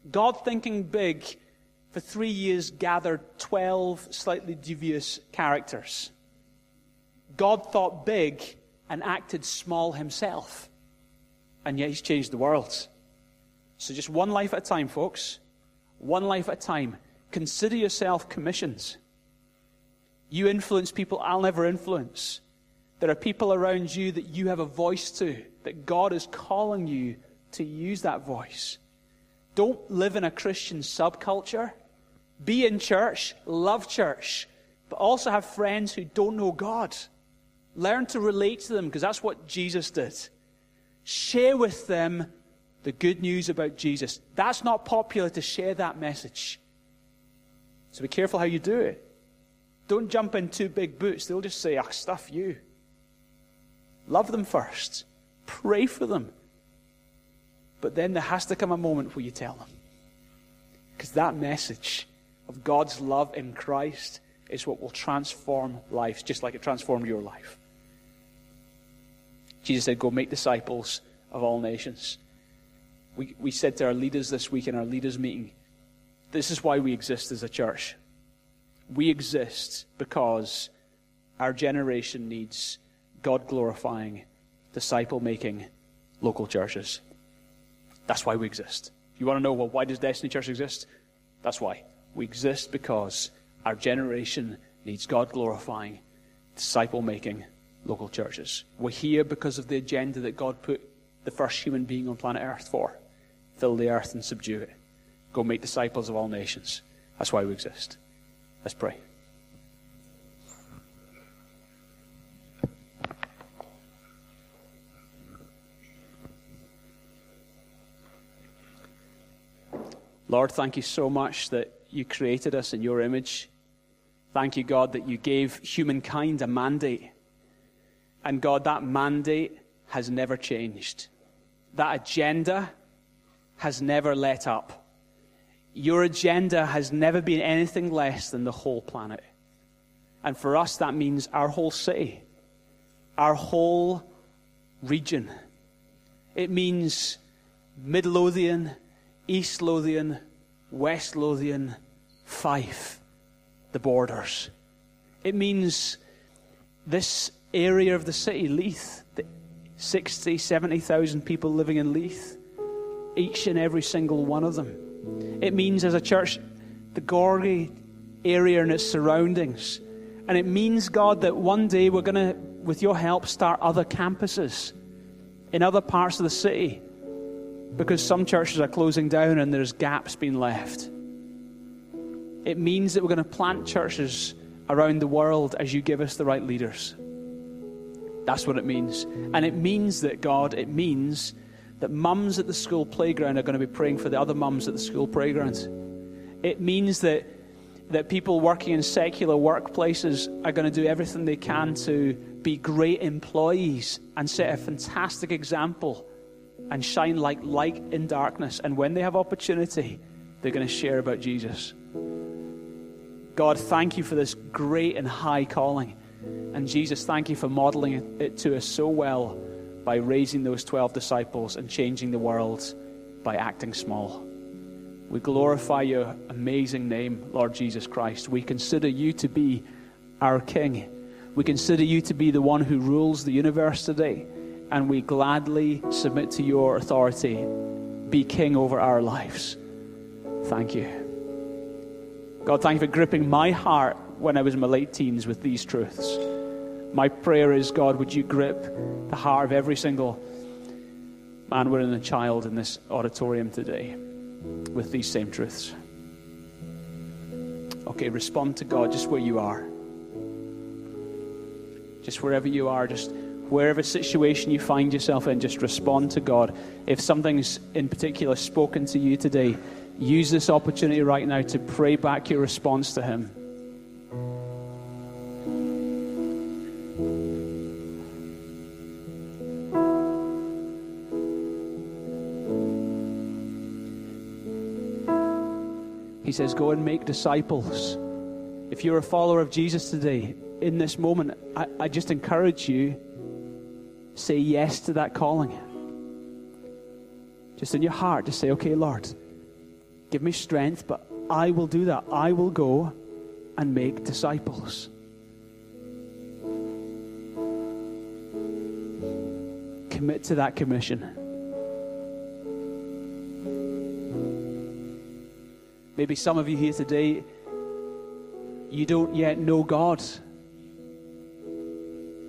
God, thinking big, for three years gathered 12 slightly dubious characters. God thought big and acted small himself. and yet He's changed the world. So, just one life at a time, folks. One life at a time. Consider yourself commissioned. You influence people I'll never influence. There are people around you that you have a voice to, that God is calling you to use that voice. Don't live in a Christian subculture. Be in church, love church, but also have friends who don't know God. Learn to relate to them because that's what Jesus did. Share with them the good news about Jesus. That's not popular to share that message. So be careful how you do it. Don't jump in too big boots. They'll just say, ah, stuff you. Love them first. Pray for them. But then there has to come a moment where you tell them. Because that message of God's love in Christ is what will transform lives, just like it transformed your life. Jesus said, Go make disciples of all nations. We, we said to our leaders this week in our leaders' meeting, this is why we exist as a church. We exist because our generation needs God glorifying, disciple making local churches. That's why we exist. If you want to know, well, why does Destiny Church exist? That's why. We exist because our generation needs God glorifying, disciple making local churches. We're here because of the agenda that God put the first human being on planet Earth for fill the earth and subdue it. Go make disciples of all nations. That's why we exist. Let's pray. Lord, thank you so much that you created us in your image. Thank you, God, that you gave humankind a mandate. And God, that mandate has never changed. That agenda has never let up. Your agenda has never been anything less than the whole planet. And for us, that means our whole city, our whole region. It means Midlothian, East Lothian, West Lothian, Fife, the borders. It means this area of the city, Leith, the 60, 70,000 people living in Leith, each and every single one of them. It means, as a church, the Gorgie area and its surroundings. And it means, God, that one day we're going to, with your help, start other campuses in other parts of the city because some churches are closing down and there's gaps being left. It means that we're going to plant churches around the world as you give us the right leaders. That's what it means. And it means that, God, it means that mums at the school playground are going to be praying for the other mums at the school playground. It means that, that people working in secular workplaces are going to do everything they can to be great employees and set a fantastic example and shine like light in darkness. And when they have opportunity, they're going to share about Jesus. God, thank you for this great and high calling. And Jesus, thank you for modeling it to us so well by raising those 12 disciples and changing the world by acting small. We glorify your amazing name, Lord Jesus Christ. We consider you to be our King. We consider you to be the one who rules the universe today and we gladly submit to your authority. Be king over our lives. Thank you. God, thank you for gripping my heart when I was in my late teens with these truths. My prayer is, God, would you grip the heart of every single man, woman, and child in this auditorium today with these same truths? Okay, respond to God just where you are. Just wherever you are, just wherever situation you find yourself in, just respond to God. If something's in particular spoken to you today, use this opportunity right now to pray back your response to Him. He says, Go and make disciples. If you're a follower of Jesus today, in this moment, I, I just encourage you say yes to that calling. Just in your heart, to say, okay, Lord, give me strength, but I will do that. I will go and make disciples. Commit to that commission. Maybe some of you here today, you don't yet know God.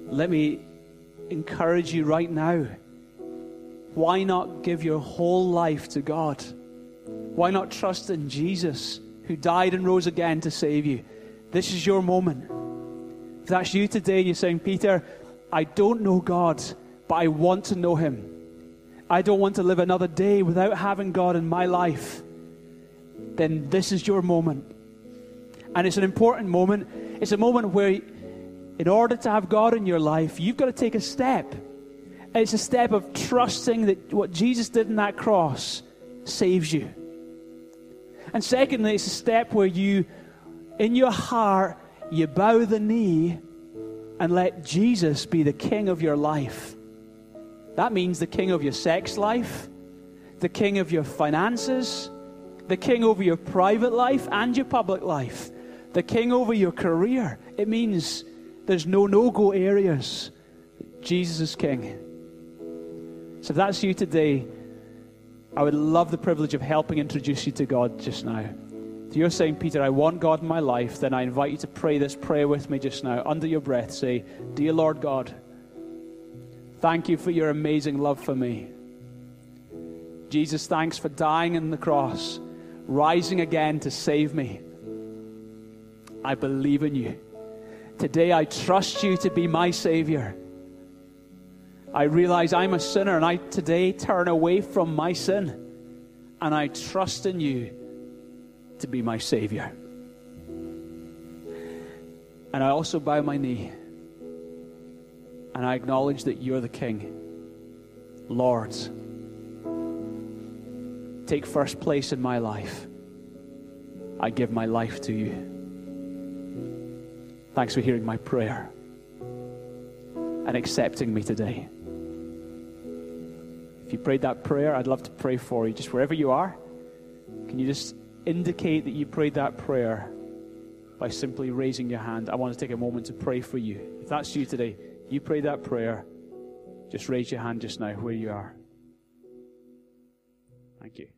Let me encourage you right now. Why not give your whole life to God? Why not trust in Jesus, who died and rose again to save you? This is your moment. If that's you today, you're saying, Peter, I don't know God, but I want to know Him. I don't want to live another day without having God in my life. Then this is your moment. And it's an important moment. It's a moment where, in order to have God in your life, you've got to take a step. It's a step of trusting that what Jesus did in that cross saves you. And secondly, it's a step where you, in your heart, you bow the knee and let Jesus be the king of your life. That means the king of your sex life, the king of your finances, the king over your private life and your public life, the king over your career. It means there's no no go areas. Jesus is king. So if that's you today, I would love the privilege of helping introduce you to God just now. If you're saying, Peter, I want God in my life, then I invite you to pray this prayer with me just now. Under your breath, say, Dear Lord God, thank you for your amazing love for me. Jesus, thanks for dying on the cross, rising again to save me. I believe in you. Today I trust you to be my Savior. I realize I'm a sinner and I today turn away from my sin and I trust in you to be my Savior. And I also bow my knee and I acknowledge that you're the King. Lord, take first place in my life. I give my life to you. Thanks for hearing my prayer and accepting me today. If you prayed that prayer, I'd love to pray for you. Just wherever you are, can you just indicate that you prayed that prayer by simply raising your hand? I want to take a moment to pray for you. If that's you today, you prayed that prayer, just raise your hand just now where you are. Thank you.